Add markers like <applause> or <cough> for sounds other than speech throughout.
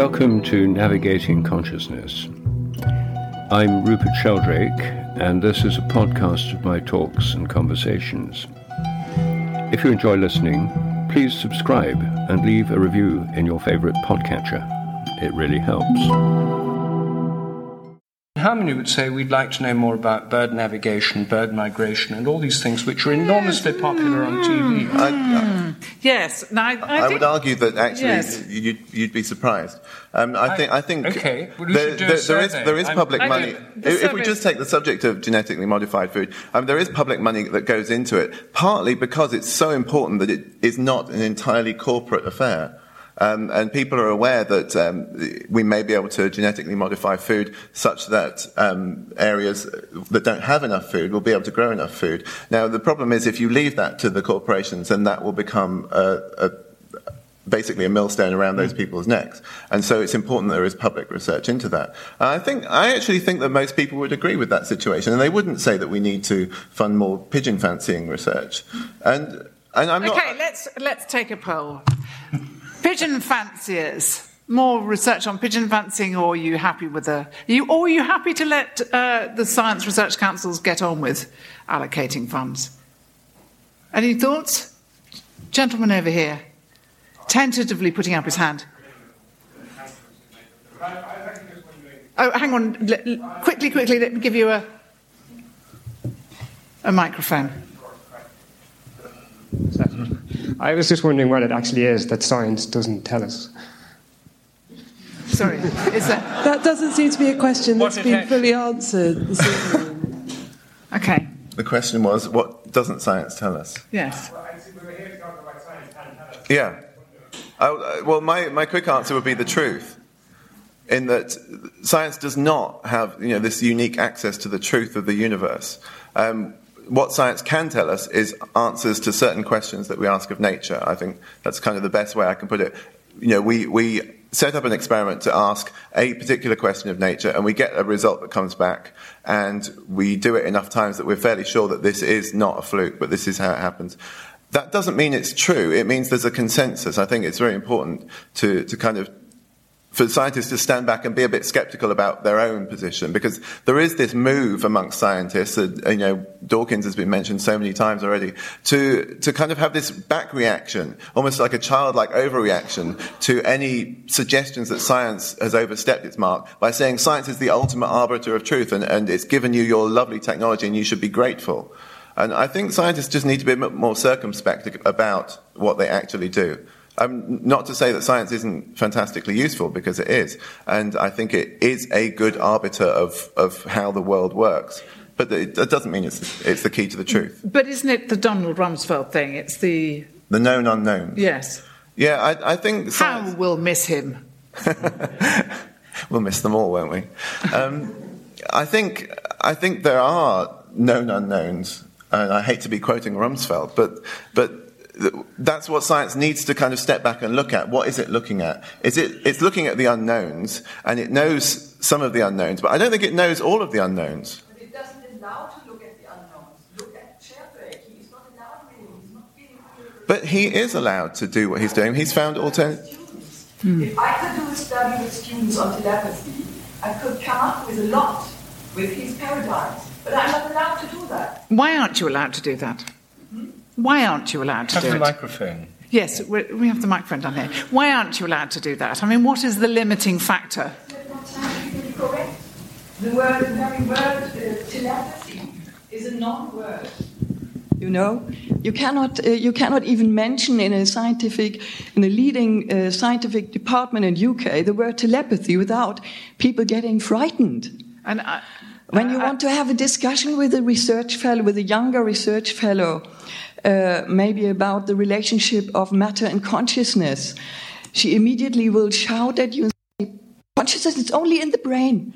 Welcome to Navigating Consciousness. I'm Rupert Sheldrake, and this is a podcast of my talks and conversations. If you enjoy listening, please subscribe and leave a review in your favorite podcatcher. It really helps. How many would say we'd like to know more about bird navigation, bird migration, and all these things which are enormously popular on TV? Mm. I, I, yes, I, I, would argue that actually yes. you'd, you'd, be surprised. Um, I think I think okay. Well, there, there, there is there is public money. If, if, we just take the subject of genetically modified food, um, there is public money that goes into it, partly because it's so important that it is not an entirely corporate affair. Um, and people are aware that um, we may be able to genetically modify food such that um, areas that don't have enough food will be able to grow enough food. Now, the problem is if you leave that to the corporations, then that will become a, a basically a millstone around those people's necks. And so it's important that there is public research into that. I think, I actually think that most people would agree with that situation, and they wouldn't say that we need to fund more pigeon fancying research. And, and I'm okay, not, let's, let's take a poll. Pigeon fanciers. More research on pigeon fancying, or are you happy with the? You, or are you happy to let uh, the science research councils get on with allocating funds? Any thoughts? Gentleman over here, tentatively putting up his hand. Oh, hang on. Quickly, quickly, let me give you a, a microphone. I was just wondering what it actually is that science doesn't tell us. Sorry, is that that doesn't seem to be a question that's been fully answered. okay. The question was, what doesn't science tell us? Yes. Yeah. Uh, well, my, my quick answer would be the truth. In that science does not have you know, this unique access to the truth of the universe. Um, what science can tell us is answers to certain questions that we ask of nature. I think that's kind of the best way I can put it. You know, we, we set up an experiment to ask a particular question of nature and we get a result that comes back and we do it enough times that we're fairly sure that this is not a fluke, but this is how it happens. That doesn't mean it's true. It means there's a consensus. I think it's very important to, to kind of for scientists to stand back and be a bit skeptical about their own position because there is this move amongst scientists, uh, you know, Dawkins has been mentioned so many times already, to, to kind of have this back reaction, almost like a childlike overreaction to any suggestions that science has overstepped its mark by saying science is the ultimate arbiter of truth and, and it's given you your lovely technology and you should be grateful. And I think scientists just need to be a bit more circumspect about what they actually do. Um, not to say that science isn't fantastically useful, because it is. And I think it is a good arbiter of, of how the world works. But it, it doesn't mean it's, it's the key to the truth. But isn't it the Donald Rumsfeld thing? It's the. The known unknowns. Yes. Yeah, I, I think. Science... How we'll miss him. <laughs> we'll miss them all, won't we? Um, I think I think there are known unknowns, and I hate to be quoting Rumsfeld, but but that's what science needs to kind of step back and look at. What is it looking at? Is it, it's looking at the unknowns, and it knows some of the unknowns, but I don't think it knows all of the unknowns. But it doesn't allow to look at the unknowns. Look at Sheldrake. He's not allowed really. He's not feeling But he is allowed to do what he's doing. He's found alternatives. Hmm. If I could do a study with students on telepathy, I could come up with a lot with his paradigms. But I'm not allowed to do that. Why aren't you allowed to do that? Why aren't you allowed to have do the it? microphone. Yes, we have the microphone down here. Why aren't you allowed to do that? I mean, what is the limiting factor? The word, the very word, uh, telepathy, is a non-word. You know, you cannot uh, you cannot even mention in a scientific in a leading uh, scientific department in UK the word telepathy without people getting frightened. And I, when you I, want to have a discussion with a research fellow, with a younger research fellow, uh, maybe about the relationship of matter and consciousness, she immediately will shout at you and say, Consciousness is only in the brain.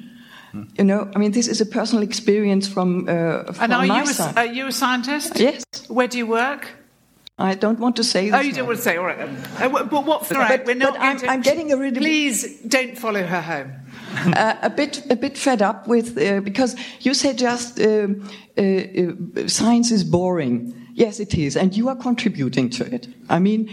Hmm. You know, I mean, this is a personal experience from, uh, from and are my you side. A, are you a scientist? Yes. Where do you work? I don't want to say. That. Oh, you don't want to say. All right. Uh, but what? But, right, we're not. But I'm, to, I'm, getting a really. Please don't follow her home. Uh, a bit, a bit fed up with uh, because you said just um, uh, uh, science is boring. Yes, it is, and you are contributing to it. I mean,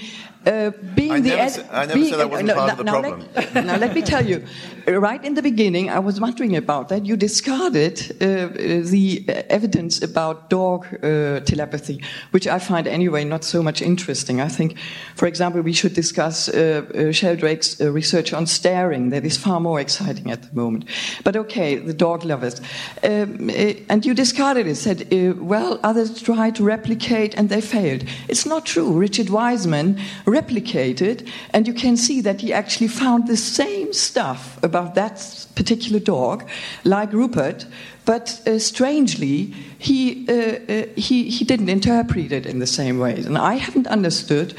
Uh, being I the never ed- I never being- said that wasn't no, part no, of the now problem. Let, <laughs> now let me tell you, right in the beginning, I was wondering about that. You discarded uh, the evidence about dog uh, telepathy, which I find anyway not so much interesting. I think, for example, we should discuss uh, uh, Sheldrake's uh, research on staring. That is far more exciting at the moment. But okay, the dog lovers. Um, uh, and you discarded it, said, uh, well, others tried to replicate and they failed. It's not true. Richard Wiseman replicated, and you can see that he actually found the same stuff about that particular dog, like Rupert, but uh, strangely, he, uh, uh, he, he didn't interpret it in the same way. And I haven't understood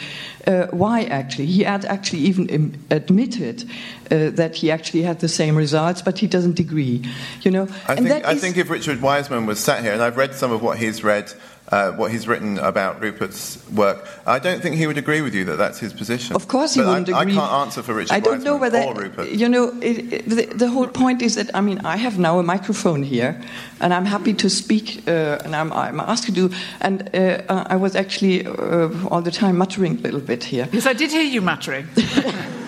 uh, why actually. He had actually even im- admitted uh, that he actually had the same results, but he doesn't agree. You know, I and think, I is- think if Richard Wiseman was sat here, and I've read some of what he's read, uh, what he's written about Rupert's work, I don't think he would agree with you that that's his position. Of course, he But wouldn't agree. I can't answer for Richard I don't know Wiseman whether or Rupert. you know. It, it, the, the whole point is that I mean, I have now a microphone here, and I'm happy to speak, uh, and I'm, I'm asked to do. And uh, uh, I was actually uh, all the time muttering a little bit here. Yes, I did hear you muttering. <laughs>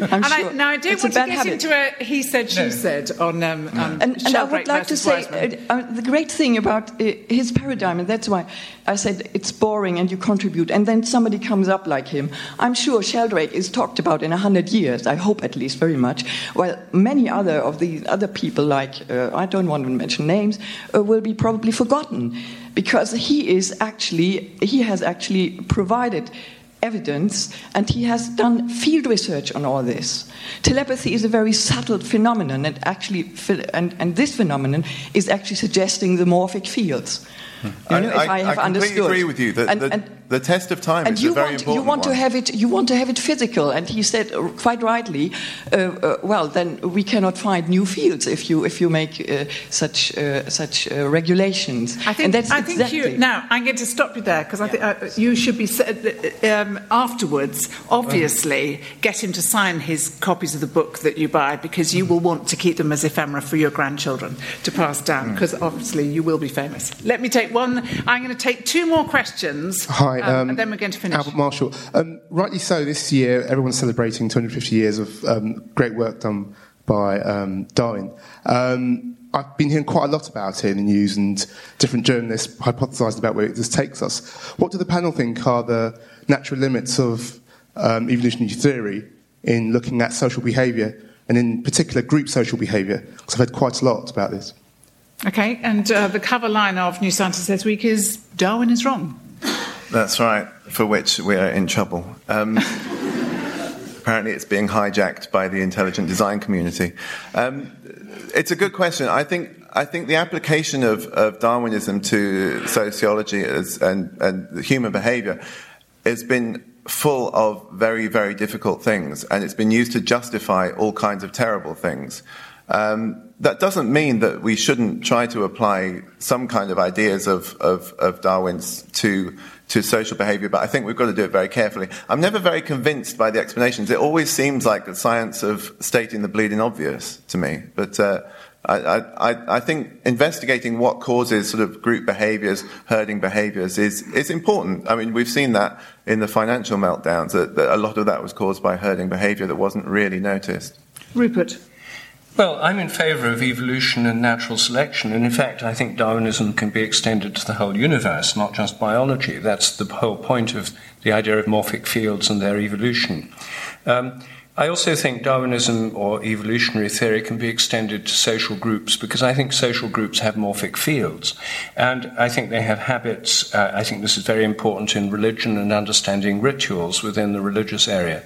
<laughs> I'm and sure I, now I do it's want to get habit. into a he said, she said on um, um, And, and I would like to say uh, uh, the great thing about uh, his paradigm, and that's why I said it's boring and you contribute, and then somebody comes up like him. I'm sure Sheldrake is talked about in a hundred years. I hope at least very much. While many other of the other people, like uh, I don't want to mention names, uh, will be probably forgotten because he is actually he has actually provided evidence and he has done field research on all this telepathy is a very subtle phenomenon and actually and, and this phenomenon is actually suggesting the morphic fields you know, if I, have I completely understood. agree with you that And- the, and- the test of time and is you a very want, important you want one. to have it you want to have it physical and he said uh, quite rightly uh, uh, well then we cannot find new fields if you if you make uh, such uh, such uh, regulations I think, and that's I think exactly you. Now, I'm going to stop you there because I think uh, you should be um, afterwards. Obviously, get him to sign his copies of the book that you buy because you will want to keep them as ephemera for your grandchildren to pass down because obviously you will be famous. Let me take one. I'm going to take two more questions. Hi, um, um, and then we're going to finish. Albert Marshall. Um, rightly so, this year everyone's celebrating 250 years of um, great work done by um, Darwin. Um, I've been hearing quite a lot about it in the news, and different journalists hypothesised about where this takes us. What do the panel think are the natural limits of um, evolutionary theory in looking at social behaviour, and in particular group social behaviour? Because I've heard quite a lot about this. Okay, and uh, the cover line of New Scientist this week is Darwin is wrong. That's right, for which we are in trouble. Um, <laughs> apparently, it's being hijacked by the intelligent design community. Um, it's a good question. I think. I think the application of, of Darwinism to sociology is, and, and human behavior has been full of very, very difficult things, and it's been used to justify all kinds of terrible things. Um, that doesn't mean that we shouldn't try to apply some kind of ideas of, of, of Darwin's to, to social behavior, but I think we've got to do it very carefully. I'm never very convinced by the explanations. It always seems like the science of stating the bleeding obvious to me, but uh, I, I, I think investigating what causes sort of group behaviors, herding behaviors is, is important. I mean, we've seen that in the financial meltdowns, that, that a lot of that was caused by herding behavior that wasn't really noticed. Rupert. Well, I'm in favour of evolution and natural selection, and in fact, I think Darwinism can be extended to the whole universe, not just biology. That's the whole point of the idea of morphic fields and their evolution. Um, I also think Darwinism or evolutionary theory can be extended to social groups because I think social groups have morphic fields. And I think they have habits. Uh, I think this is very important in religion and understanding rituals within the religious area.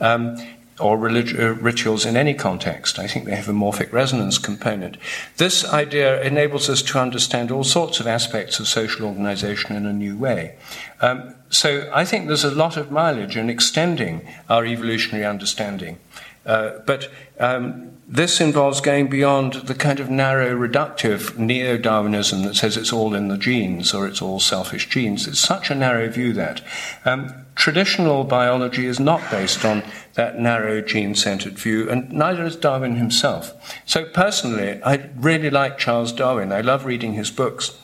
Um, or relig- uh, rituals in any context. I think they have a morphic resonance component. This idea enables us to understand all sorts of aspects of social organization in a new way. Um, so I think there's a lot of mileage in extending our evolutionary understanding. Uh, but um, this involves going beyond the kind of narrow, reductive neo Darwinism that says it's all in the genes or it's all selfish genes. It's such a narrow view that. Um, traditional biology is not based on that narrow gene centered view, and neither is Darwin himself. So, personally, I really like Charles Darwin. I love reading his books.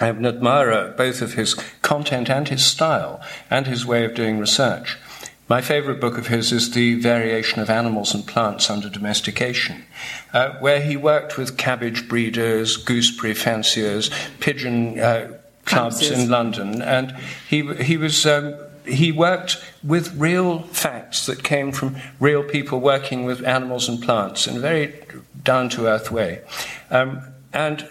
I'm an admirer both of his content and his style and his way of doing research. My favourite book of his is The Variation of Animals and Plants Under Domestication, uh, where he worked with cabbage breeders, gooseberry fanciers, pigeon uh, clubs in London, and he, he was. Um, he worked with real facts that came from real people working with animals and plants in a very down to earth way. Um, and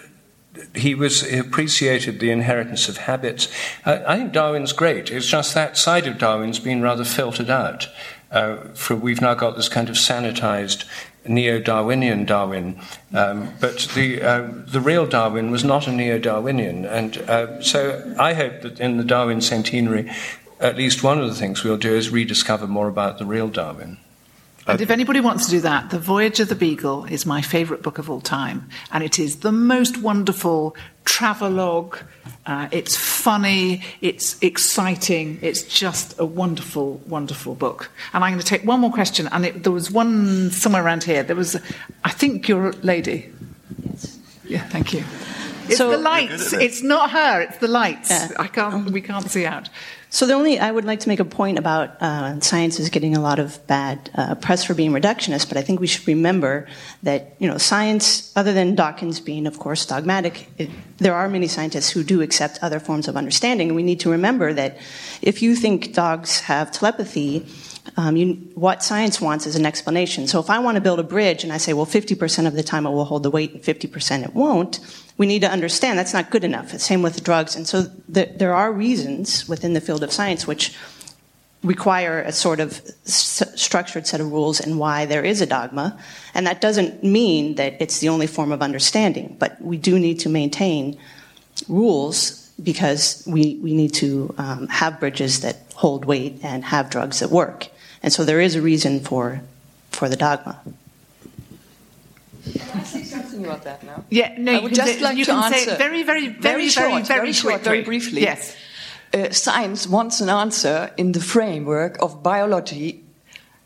he was he appreciated the inheritance of habits. Uh, I think Darwin's great. It's just that side of Darwin's been rather filtered out. Uh, for we've now got this kind of sanitized neo-Darwinian Darwin, um, but the uh, the real Darwin was not a neo-Darwinian, and uh, so I hope that in the Darwin centenary, at least one of the things we'll do is rediscover more about the real Darwin. And if anybody wants to do that, The Voyage of the Beagle is my favourite book of all time. And it is the most wonderful travelogue. Uh, it's funny, it's exciting, it's just a wonderful, wonderful book. And I'm going to take one more question. And it, there was one somewhere around here. There was, I think you're lady. Yes. Yeah, thank you. It's so, the lights. It's not her, it's the lights. Yeah. I can't, we can't see out. So the only I would like to make a point about uh, science is getting a lot of bad uh, press for being reductionist, but I think we should remember that you know science, other than Dawkins being, of course, dogmatic, it, there are many scientists who do accept other forms of understanding, and we need to remember that if you think dogs have telepathy. Um, you, what science wants is an explanation. So if I want to build a bridge and I say, well, 50% of the time it will hold the weight and 50% it won't, we need to understand that's not good enough. Same with drugs. And so the, there are reasons within the field of science which require a sort of s- structured set of rules and why there is a dogma. And that doesn't mean that it's the only form of understanding, but we do need to maintain rules because we, we need to um, have bridges that hold weight and have drugs that work. And so there is a reason for, for the dogma. Can I say something about that now? Yeah, no, I would just say, like you to can answer say very, very, very, very, short, very, very, very short, very briefly. Yes. Uh, science wants an answer in the framework of biology,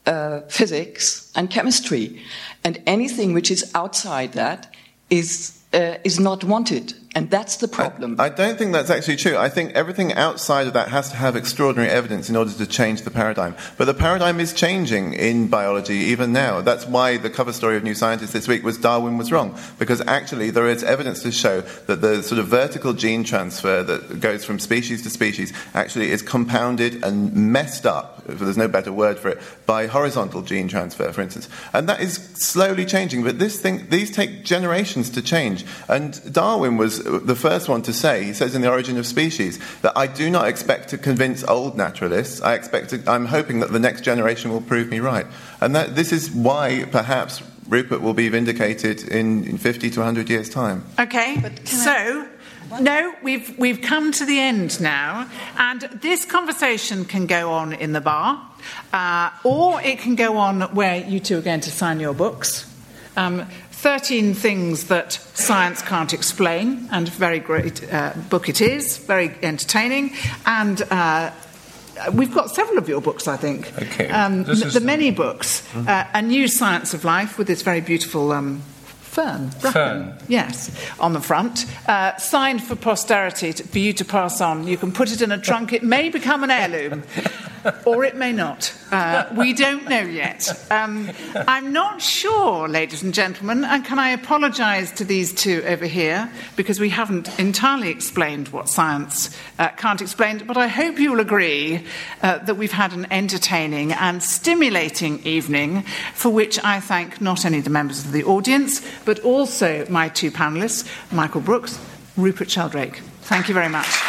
uh, physics, and chemistry, and anything which is outside that is uh, is not wanted. And that's the problem. I, I, don't think that's actually true. I think everything outside of that has to have extraordinary evidence in order to change the paradigm. But the paradigm is changing in biology even now. That's why the cover story of New Scientist this week was Darwin was wrong. Because actually there is evidence to show that the sort of vertical gene transfer that goes from species to species actually is compounded and messed up, if there's no better word for it, by horizontal gene transfer, for instance. And that is slowly changing. But this thing, these take generations to change. And Darwin was the first one to say, he says in The Origin of Species, that I do not expect to convince old naturalists. I expect to, I'm hoping that the next generation will prove me right. And that, this is why perhaps Rupert will be vindicated in, in 50 to 100 years' time. Okay, so. No, we've, we've come to the end now, and this conversation can go on in the bar, uh, or it can go on where you two are going to sign your books. Um, 13 things that science can't explain, and a very great uh, book it is, very entertaining. And uh, we've got several of your books, I think. Okay. Um, the, the, many books. Mm-hmm. Uh, a New Science of Life with this very beautiful um, fern. Bracken, fern. Yes, on the front. Uh, signed for posterity to, for you to pass on. You can put it in a trunk. It may become an heirloom. <laughs> or it may not. Uh, we don't know yet. Um, I'm not sure, ladies and gentlemen, and can I apologise to these two over here because we haven't entirely explained what science uh, can't explain, but I hope you'll agree uh, that we've had an entertaining and stimulating evening for which I thank not only the members of the audience but also my two panellists, Michael Brooks, Rupert Sheldrake. Thank you very much.